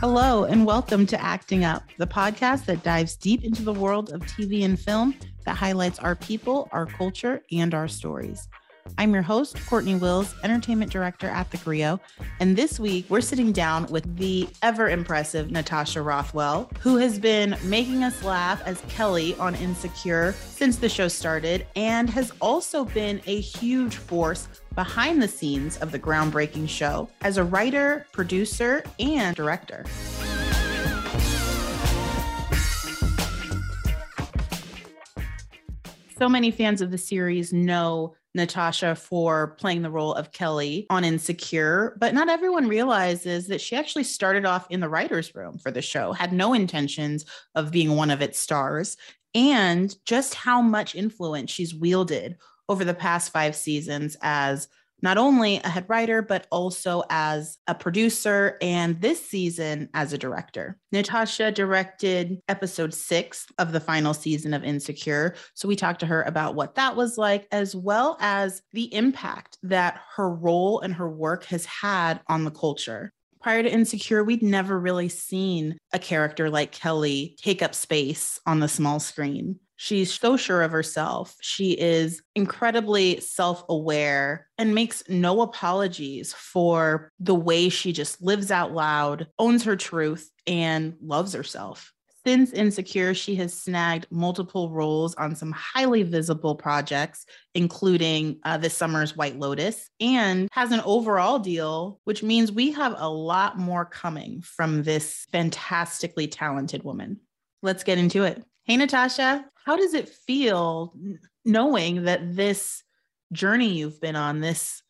Hello, and welcome to Acting Up, the podcast that dives deep into the world of TV and film that highlights our people, our culture, and our stories. I'm your host, Cortney Wills, entertainment director at The Grio. And this week, we're sitting down with the ever impressive Natasha Rothwell, who has been making us laugh as Kelly on Insecure since the show started, and has also been a huge force behind the scenes of the groundbreaking show as a writer, producer, and director. So many fans of the series know Natasha for playing the role of Kelly on Insecure, but not everyone realizes that she actually started off in the writer's room for the show, had no intentions of being one of its stars, and just how much influence she's wielded over the past five seasons as not only a head writer, but also as a producer and this season as a director. Natasha directed episode six of the final season of Insecure. So we talked to her about what that was like, as well as the impact that her role and her work has had on the culture prior to Insecure, we'd never really seen a character like Kelly take up space on the small screen. She's so sure of herself. She is incredibly self aware and makes no apologies for the way she just lives out loud, owns her truth, and loves herself. Since Insecure, she has snagged multiple roles on some highly visible projects, including uh, this summer's White Lotus, and has an overall deal, which means we have a lot more coming from this fantastically talented woman. Let's get into it. Hey, Natasha, how does it feel knowing that this journey you've been on, this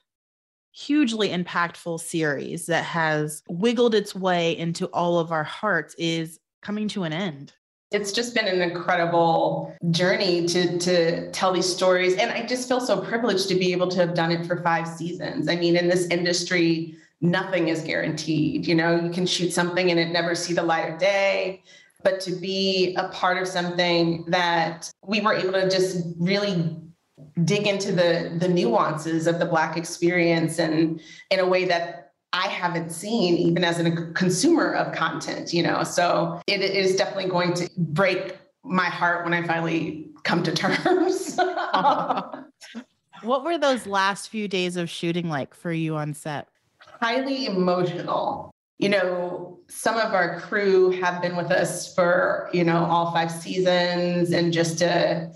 hugely impactful series that has wiggled its way into all of our hearts, is coming to an end? It's just been an incredible journey to to tell these stories and I just feel so privileged to be able to have done it for 5 seasons. I mean in this industry nothing is guaranteed. You know, you can shoot something and it never see the light of day but to be a part of something that we were able to just really dig into the the nuances of the black experience and in a way that I haven't seen even as a consumer of content, you know. So it is definitely going to break my heart when I finally come to terms. what were those last few days of shooting like for you on set? Highly emotional you know, some of our crew have been with us for, you know, all five seasons and just to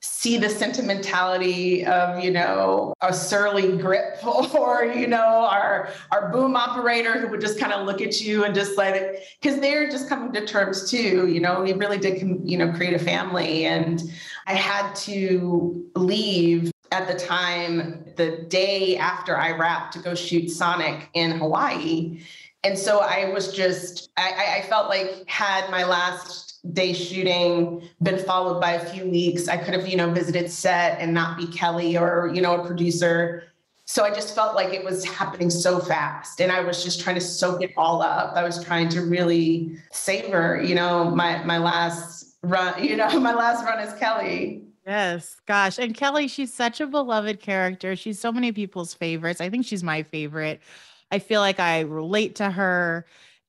see the sentimentality of, you know, a surly grip or, you know, our our boom operator who would just kind of look at you and just let it because they're just coming to terms too, you know, we really did, you know, create a family. And I had to leave at the time the day after I wrapped to go shoot Sonic in Hawaii and so I was just, I, I felt like had my last day shooting been followed by a few weeks, I could have, you know, visited set and not be Kelly or, you know, a producer. So I just felt like it was happening so fast. And I was just trying to soak it all up. I was trying to really savor, you know, my my last run, you know, my last run as Kelly. Yes, gosh. And Kelly, she's such a beloved character. She's so many people's favorites. I think she's my favorite. I feel like I relate to her.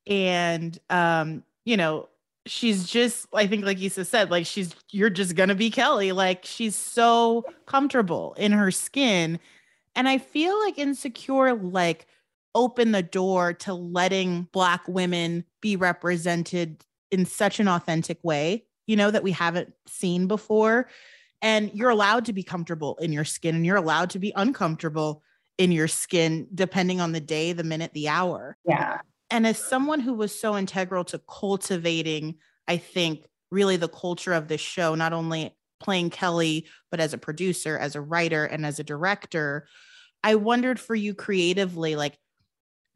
And, um, you know, she's just, I think, like Issa said, like she's, you're just going to be Kelly. Like she's so comfortable in her skin. And I feel like Insecure, like, open the door to letting Black women be represented in such an authentic way, you know, that we haven't seen before. And you're allowed to be comfortable in your skin and you're allowed to be uncomfortable in your skin depending on the day, the minute, the hour. Yeah. And as someone who was so integral to cultivating, I think, really the culture of this show, not only playing Kelly, but as a producer, as a writer, and as a director, I wondered for you creatively, like,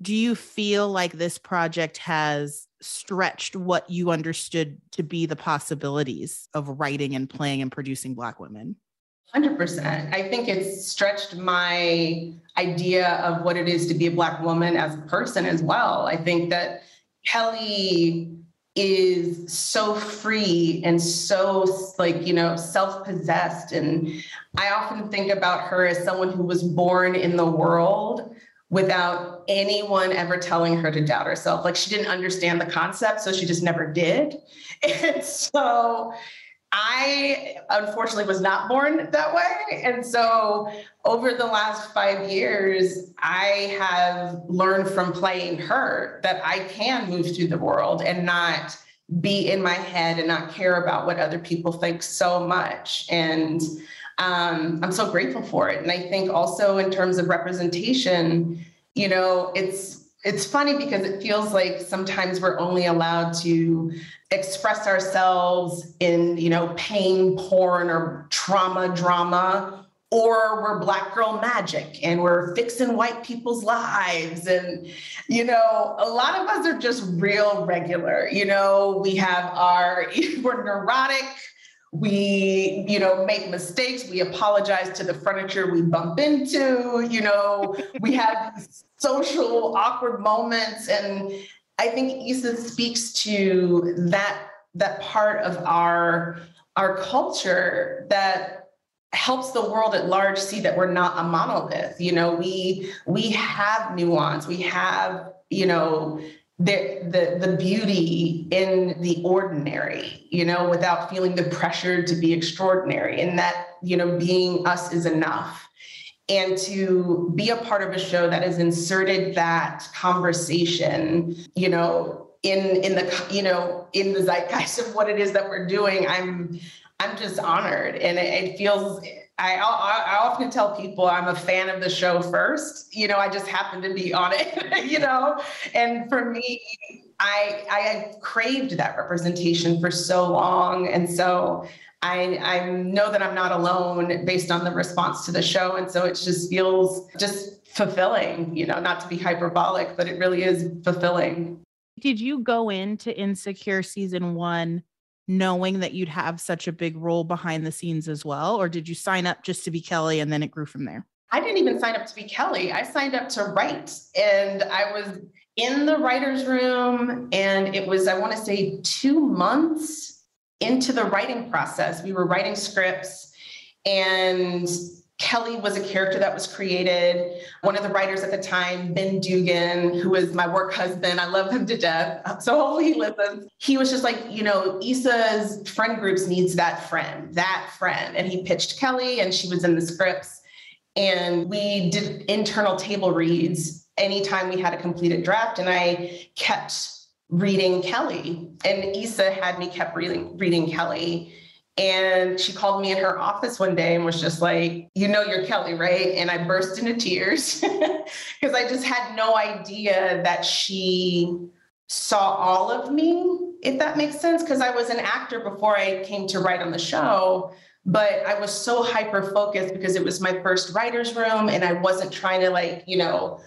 do you feel like this project has stretched what you understood to be the possibilities of writing and playing and producing Black women? 100%. I think it's stretched my idea of what it is to be a Black woman as a person as well. I think that Kelly is so free and so like you know self-possessed and i often think about her as someone who was born in the world without anyone ever telling her to doubt herself. Like she didn't understand the concept, so she just never did. And so I unfortunately was not born that way. And so over the last five years, I have learned from playing her that I can move through the world and not be in my head and not care about what other people think so much. And um, I'm so grateful for it. And I think also in terms of representation, you know, it's it's funny because it feels like sometimes we're only allowed to express ourselves in you know pain porn or trauma drama or we're black girl magic and we're fixing white people's lives. And you know a lot of us are just real regular. You know we have our we're neurotic we you know make mistakes. We apologize to the furniture we bump into you know. We have social awkward moments and i think Issa speaks to that that part of our our culture that helps the world at large see that we're not a monolith. You know we we have nuance. We have you know the the the beauty in the ordinary you know without feeling the pressure to be extraordinary and that you know being us is enough. And to be a part of a show that has inserted that conversation you know in in the you know in the zeitgeist of what it is that we're doing i'm i'm just honored. And it, it feels I, I, often tell people I'm a fan of the show first. You know, I just happen to be on it. you know, and for me, I I craved that representation for so long, and so I I know that I'm not alone based on the response to the show, and so it just feels just fulfilling. You know, not to be hyperbolic, but it really is fulfilling. Did you go into Insecure season one? Knowing that you'd have such a big role behind the scenes as well? Or did you sign up just to be Kelly and then it grew from there? I didn't even sign up to be Kelly. I signed up to write and I was in the writer's room and it was, I want to say, two months into the writing process. We were writing scripts and Kelly was a character that was created. One of the writers at the time, Ben Dugan, who was my work husband, I love him to death. So hopefully he listens. He was just like, you know, Issa's friend groups needs that friend, that friend. And he pitched Kelly and she was in the scripts. And we did internal table reads anytime we had a completed draft. And I kept reading Kelly. And Issa had me kept reading reading Kelly. And she called me in her office one day and was just like, You know, you're Kelly, right? And I burst into tears because I just had no idea that she saw all of me, if that makes sense. Because I was an actor before I came to write on the show, but I was so hyper focused because it was my first writer's room and I wasn't trying to, like, you know,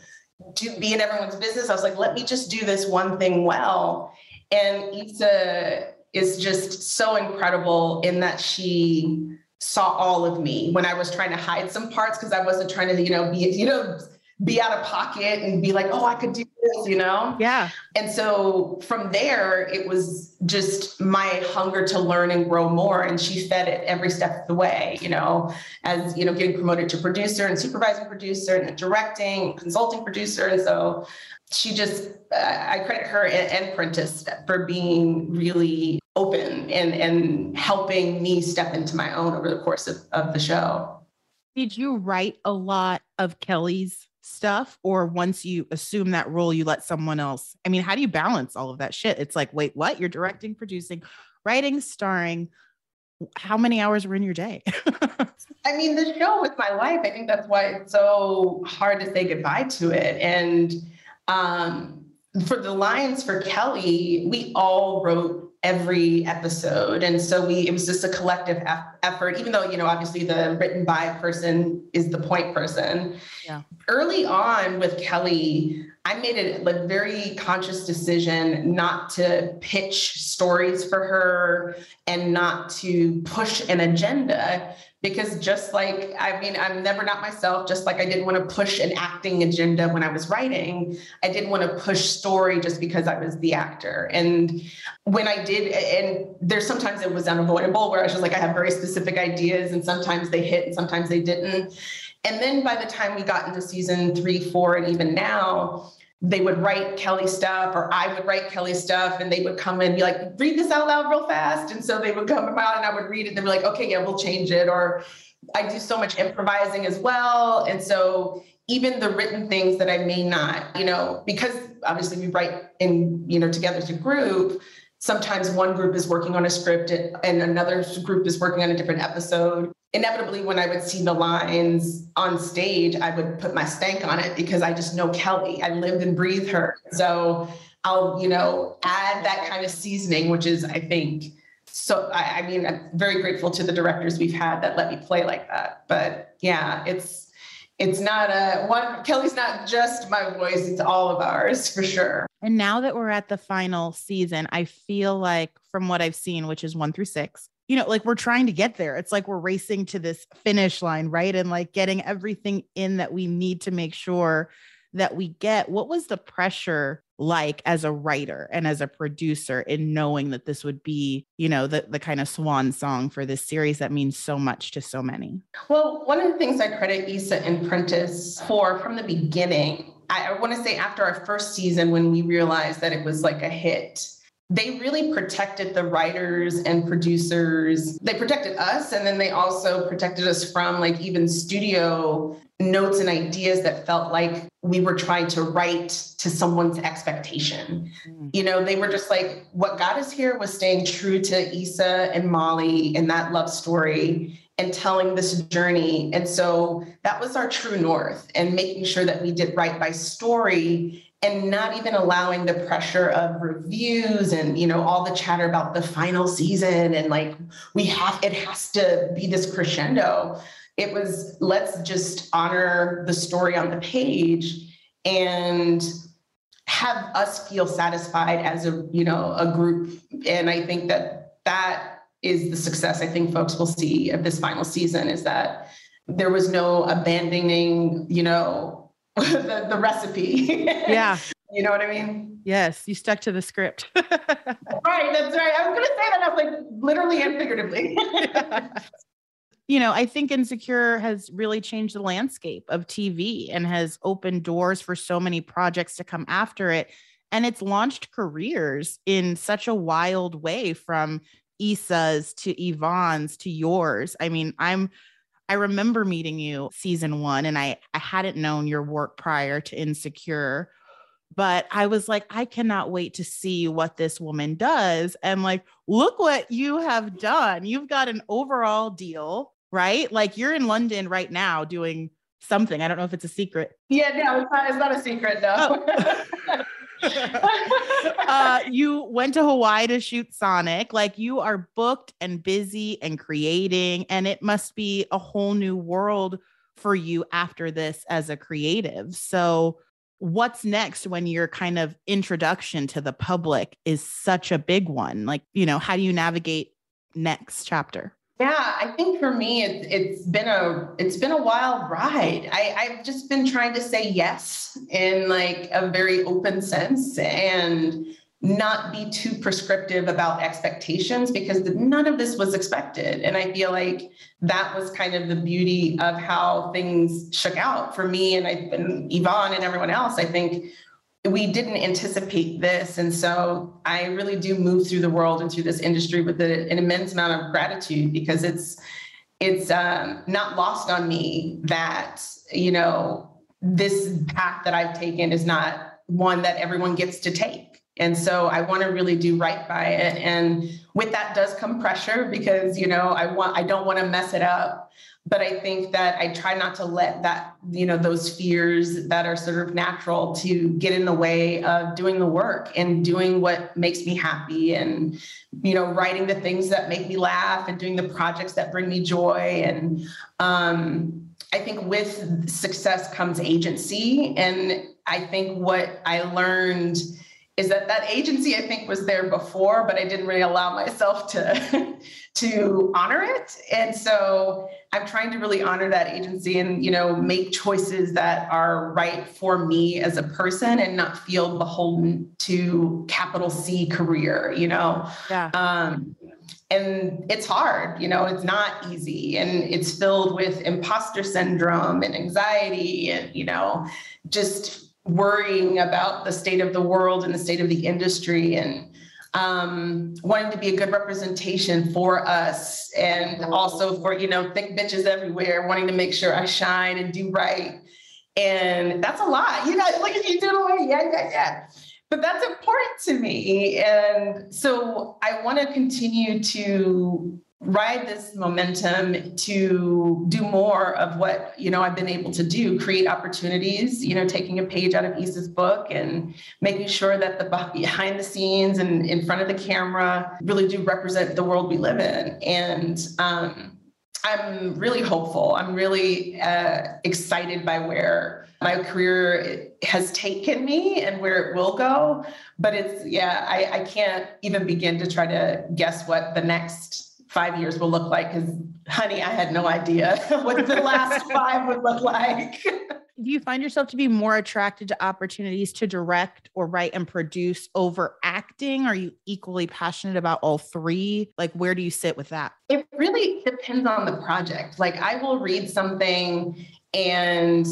do, be in everyone's business. I was like, Let me just do this one thing well. And Issa is just so incredible in that she saw all of me when I was trying to hide some parts because I wasn't trying to, you know, be, you know, be out of pocket and be like, oh, I could do this, you know? Yeah. And so from there, it was just my hunger to learn and grow more. And she fed it every step of the way, you know, as, you know, getting promoted to producer and supervising producer and directing, consulting producer. And so she just, I credit her and Prentice for being really open and, and helping me step into my own over the course of, of the show. Did you write a lot of Kelly's stuff or once you assume that role you let someone else i mean how do you balance all of that shit? It's like wait what? You're directing producing writing starring. How many hours were in your day? I mean the show was my life. I think that's why it's so hard to say goodbye to it. And um, for the lines for kelly we all wrote every episode. And so we it was just a collective effort even though you know obviously the written by person is the point person. Yeah. early on with kelly i made a like very conscious decision not to pitch stories for her and not to push an agenda because just like i mean i'm never not myself just like i didn't want to push an acting agenda when i was writing i didn't want to push story just because i was the actor. And when i did and there's sometimes it was unavoidable where i was just like i have very specific ideas and sometimes they hit and sometimes they didn't. And then by the time we got into season three, four, and even now, they would write Kelly stuff, or I would write Kelly stuff, and they would come and be like, read this out loud real fast. And so they would come out and I would read it and they'd be like, okay, yeah, we'll change it. Or I do so much improvising as well. And so even the written things that I may not, you know, because obviously we write in, you know, together as a group, sometimes one group is working on a script and another group is working on a different episode. Inevitably, when I would see the lines on stage, I would put my stank on it because I just know Kelly. I live and breathe her. So I'll, you know, add that kind of seasoning, which is, I think, so I, I mean, I'm very grateful to the directors we've had that let me play like that. But yeah, it's it's not a one kelly's not just my voice it's all of ours for sure and now that we're at the final season i feel like from what i've seen which is one through six you know like we're trying to get there. It's like we're racing to this finish line right? And like getting everything in that we need to make sure that we get. What was the pressure like as a writer and as a producer in knowing that this would be you know the, the kind of swan song for this series that means so much to so many? Well one of the things i credit issa and prentice for from the beginning I, I want to say after our first season when we realized that it was like a hit they really protected the writers and producers. They protected us, and then they also protected us from like even studio notes and ideas that felt like we were trying to write to someone's expectation. Mm. You know, they were just like, what got us here was staying true to Issa and Molly and that love story and telling this journey. And so that was our true north and making sure that we did right by story and not even allowing the pressure of reviews and you know all the chatter about the final season and like we have it has to be this crescendo it was let's just honor the story on the page and have us feel satisfied as a you know a group and i think that that is the success i think folks will see of this final season is that there was no abandoning you know the, the recipe. Yeah. you know what I mean? Yes, you stuck to the script. right, that's right. I was going to say that. I was like, literally and figuratively. you know, I think Insecure has really changed the landscape of TV and has opened doors for so many projects to come after it. And it's launched careers in such a wild way from Issa's to Yvonne's to yours. I mean, I'm I remember meeting you season one, and I, I hadn't known your work prior to Insecure, but I was like, I cannot wait to see what this woman does. And like, look what you have done. You've got an overall deal, right? Like, you're in London right now doing something. I don't know if it's a secret. Yeah, no, it's not, it's not a secret, though. Oh. uh, you went to Hawaii to shoot Sonic. Like you are booked and busy and creating, and it must be a whole new world for you after this as a creative. So, what's next when your kind of introduction to the public is such a big one? Like, you know, how do you navigate next chapter? Yeah, I think for me, it's it's been a it's been a wild ride. I, I've just been trying to say yes in like a very open sense and not be too prescriptive about expectations because none of this was expected. And I feel like that was kind of the beauty of how things shook out for me and I've been Yvonne and everyone else. I think we didn't anticipate this. And so I really do move through the world and through this industry with a, an immense amount of gratitude because it's it's um, not lost on me that you know this path that I've taken is not one that everyone gets to take. And so I want to really do right by it. And with that does come pressure because you know I want I don't want to mess it up but I think that I try not to let that, you know, those fears that are sort of natural to get in the way of doing the work and doing what makes me happy and, you know, writing the things that make me laugh and doing the projects that bring me joy. And um, I think with success comes agency. And I think what I learned is that that agency I think was there before, but I didn't really allow myself to to honor it. And so I'm trying to really honor that agency and you know make choices that are right for me as a person and not feel beholden to capital C career. You know, yeah. Um, and it's hard, you know, it's not easy and it's filled with imposter syndrome and anxiety and, you know, just worrying about the state of the world and the state of the industry and um, wanting to be a good representation for us and also for, you know, thick bitches everywhere, wanting to make sure I shine and do right. And that's a lot, you know, like if you do it, yeah, yeah, yeah but that's important to me. And so I want to continue to ride this momentum to do more of what you know I've been able to do create opportunities you know taking a page out of Issa's book and making sure that the behind the scenes and in front of the camera really do represent the world we live in and um, I'm really hopeful I'm really uh, excited by where my career has taken me and where it will go. But it's, yeah, I, I can't even begin to try to guess what the next five years will look like because, honey, I had no idea what the last five would look like. Do you find yourself to be more attracted to opportunities to direct or write and produce over acting? Are you equally passionate about all three? Like, where do you sit with that? It really depends on the project. Like, I will read something and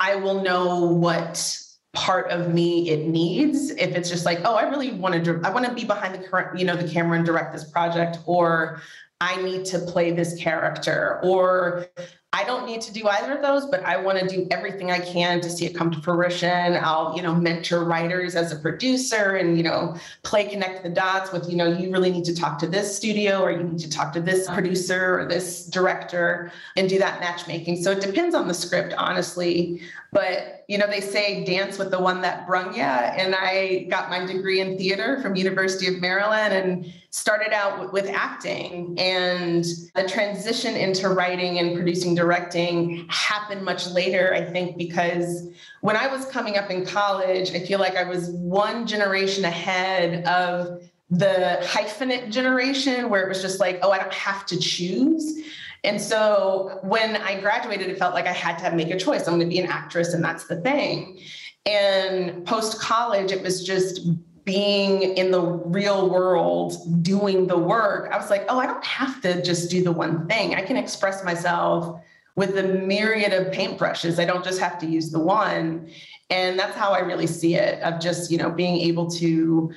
I will know what part of me it needs if it's just like oh i really want to i want to be behind the current you know the camera and direct this project or i need to play this character or I don't need to do either of those, but I want to do everything I can to see it come to fruition. I'll, you know, mentor writers as a producer and, you know, play connect the dots with, you know, you really need to talk to this studio or you need to talk to this producer or this director and do that matchmaking. So it depends on the script, honestly. But, you know, they say dance with the one that brung you. And I got my degree in theater from University of Maryland and started out with acting. And the transition into writing and producing directing happened much later, I think, because when I was coming up in college, I feel like I was one generation ahead of the hyphenate generation where it was just like, oh, I don't have to choose. And so when I graduated, it felt like I had to make a choice. I'm going to be an actress, and that's the thing. And post college, it was just being in the real world doing the work. I was like, oh, I don't have to just do the one thing. I can express myself with a myriad of paintbrushes. I don't just have to use the one. And that's how I really see it of just, you know, being able to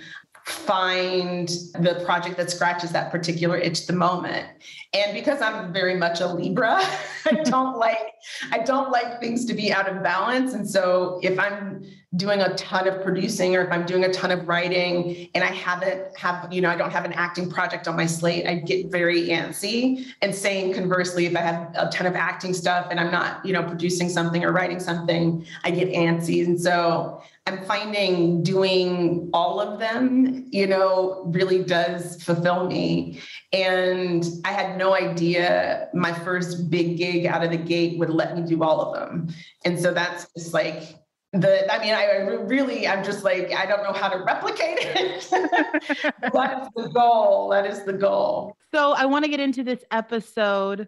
find the project that scratches that particular itch at the moment. And because i'm very much a libra i don't like i don't like things to be out of balance. And so if i'm doing a ton of producing or if i'm doing a ton of writing and i haven't have you know i don't have an acting project on my slate i get very antsy and same conversely if i have a ton of acting stuff and i'm not you know producing something or writing something i get antsy and so I'm finding doing all of them, you know, really does fulfill me. And I had no idea my first big gig out of the gate would let me do all of them. And so that's just like the, I mean, I really, I'm just like, I don't know how to replicate it. that is the goal. That is the goal. So I want to get into this episode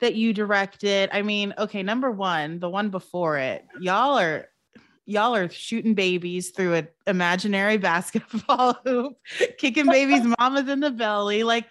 that you directed. I mean, okay, number one, the one before it, y'all are y'all are shooting babies through an imaginary basketball hoop, kicking babies' mamas in the belly. Like,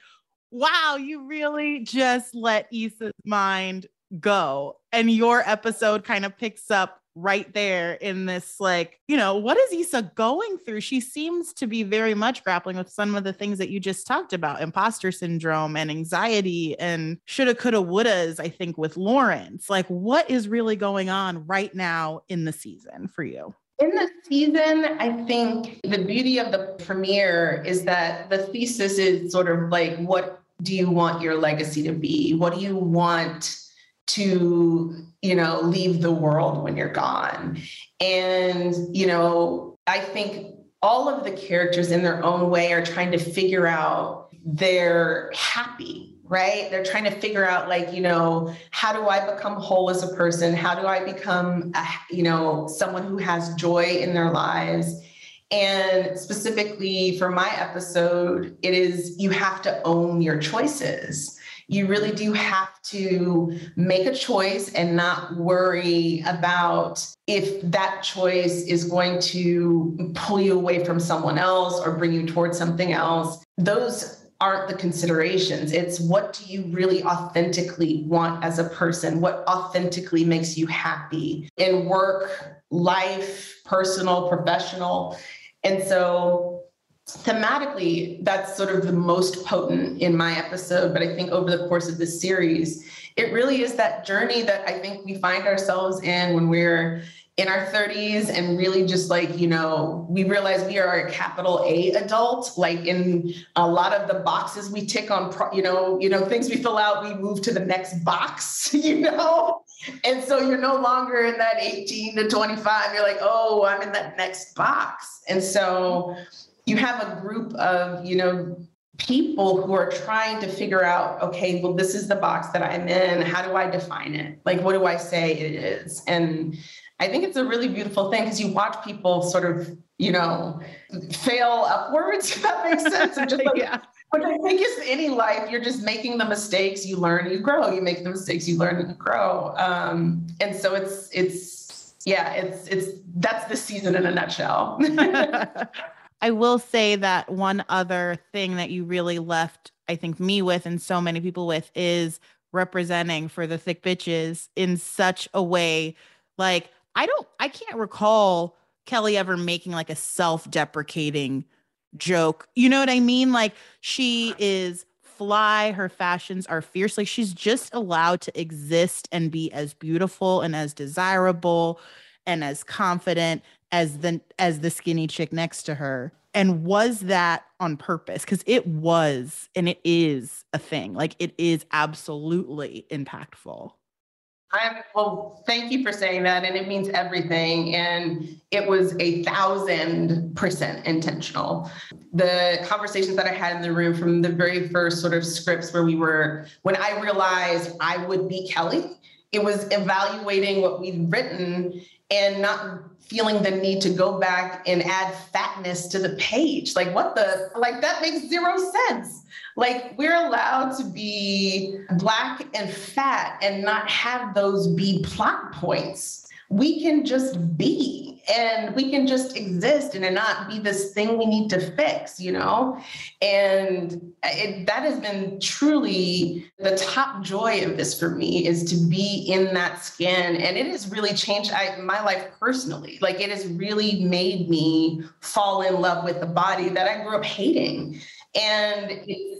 wow, you really just let Issa's mind go. And your episode kind of picks up right there in this like you know what is Issa going through? She seems to be very much grappling with some of the things that you just talked about imposter syndrome and anxiety and shoulda coulda wouldas I think with Lawrence. Like what is really going on right now in the season for you? In the season, I think the beauty of the premiere is that the thesis is sort of like, what do you want your legacy to be? What do you want to you know leave the world when you're gone. And you know i think all of the characters in their own way are trying to figure out they're happy right? They're trying to figure out like you know how do i become whole as a person? How do i become a, you know someone who has joy in their lives? And specifically for my episode it is you have to own your choices you really do have to make a choice and not worry about if that choice is going to pull you away from someone else or bring you towards something else. Those aren't the considerations. It's what do you really authentically want as a person? What authentically makes you happy in work, life, personal, professional. And so thematically, that's sort of the most potent in my episode. But I think over the course of this series, it really is that journey that I think we find ourselves in when we're in our 30s and really just like you know we realize we are a capital a adult like in a lot of the boxes we tick on you know you know things we fill out we move to the next box you know and so you're no longer in that 18 to 25 you're like oh i'm in that next box and so you have a group of you know people who are trying to figure out okay well this is the box that i'm in how do i define it like what do i say it is and I think it's a really beautiful thing because you watch people sort of, you know, fail upwards, if that makes sense. And just like, yeah. But I think is any life, you're just making the mistakes, you learn, you grow. You make the mistakes, you learn, and you grow. Um, and so it's it's yeah, it's it's that's the season in a nutshell. I will say that one other thing that you really left, I think, me with and so many people with is representing for the thick bitches in such a way like I don't, I can't recall Kelly ever making like a self deprecating joke. You know what I mean? Like she is fly, her fashions are fierce. Like she's just allowed to exist and be as beautiful and as desirable and as confident as the as the skinny chick next to her. And was that on purpose? Because it was and it is a thing. Like it is absolutely impactful. I'm, well, thank you for saying that. And it means everything. And it was a thousand percent intentional. The conversations that I had in the room from the very first sort of scripts where we were, when I realized I would be Kelly, it was evaluating what we'd written and not feeling the need to go back and add fatness to the page. Like, what the, like, that makes zero sense like we're allowed to be black and fat and not have those be plot points. We can just be and we can just exist and it not be this thing we need to fix, you know? And it, that has been truly the top joy of this for me is to be in that skin. And it has really changed I, my life personally. Like it has really made me fall in love with the body that I grew up hating. And it's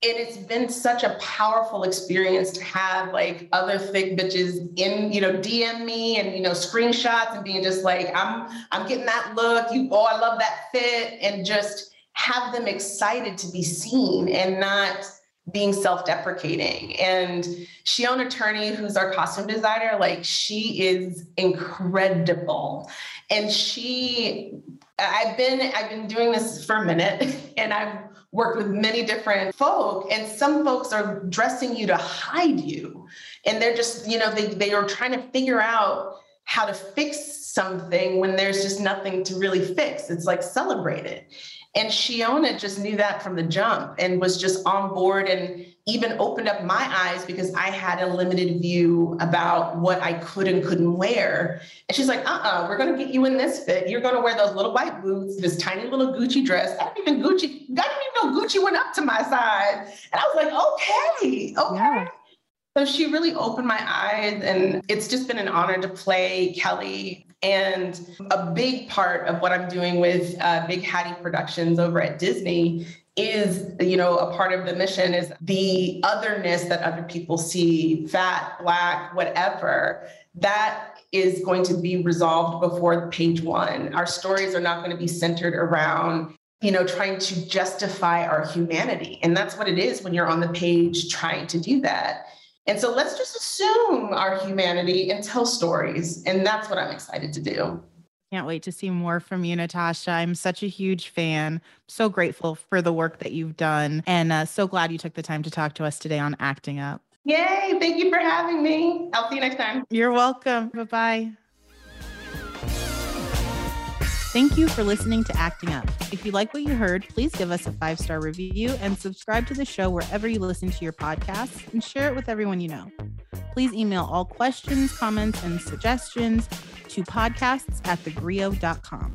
and it's been such a powerful experience to have like other thick bitches in you know dm me and you know screenshots and being just like i'm i'm getting that look. You oh i love that fit. And just have them excited to be seen and not being self-deprecating. And Shiona Turini, who's our costume designer, like she is incredible. And she I've been I've been doing this for a minute and I've worked with many different folk and some folks are dressing you to hide you. And they're just you know they, they are trying to figure out how to fix something when there's just nothing to really fix. It's like celebrate it. And Shiona just knew that from the jump and was just on board and even opened up my eyes because I had a limited view about what I could and couldn't wear. And she's like, uh uh-uh, uh, we are going to get you in this fit. You're going to wear those little white boots, this tiny little Gucci dress. I didn't even Gucci, I didn't even know Gucci went up to my size. And I was like, okay, okay. Yeah. So she really opened my eyes, and it's just been an honor to play Kelly. And a big part of what I'm doing with uh, Big Hattie Productions over at Disney is you know a part of the mission is the otherness that other people see fat black whatever that is going to be resolved before page one. Our stories are not going to be centered around you know trying to justify our humanity. And that's what it is when you're on the page trying to do that. And so let's just assume our humanity and tell stories. And that's what i'm excited to do can't wait to see more from you, Natasha. I'm such a huge fan. So grateful for the work that you've done, and uh, so glad you took the time to talk to us today on Acting Up. Yay! Thank you for having me. I'll see you next time. You're welcome. Bye bye. Thank you for listening to Acting Up. If you like what you heard, please give us a five star review and subscribe to the show wherever you listen to your podcasts and share it with everyone you know. Please email all questions, comments, and suggestions to podcasts at thegrio.com.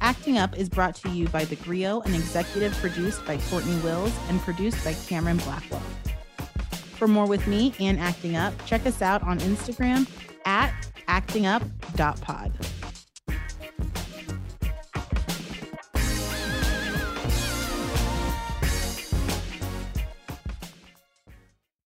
Acting Up is brought to you by The Grio and executive produced by Cortney Wills and produced by Cameron Blackwell. For more with me and Acting Up, check us out on Instagram at actingup.pod.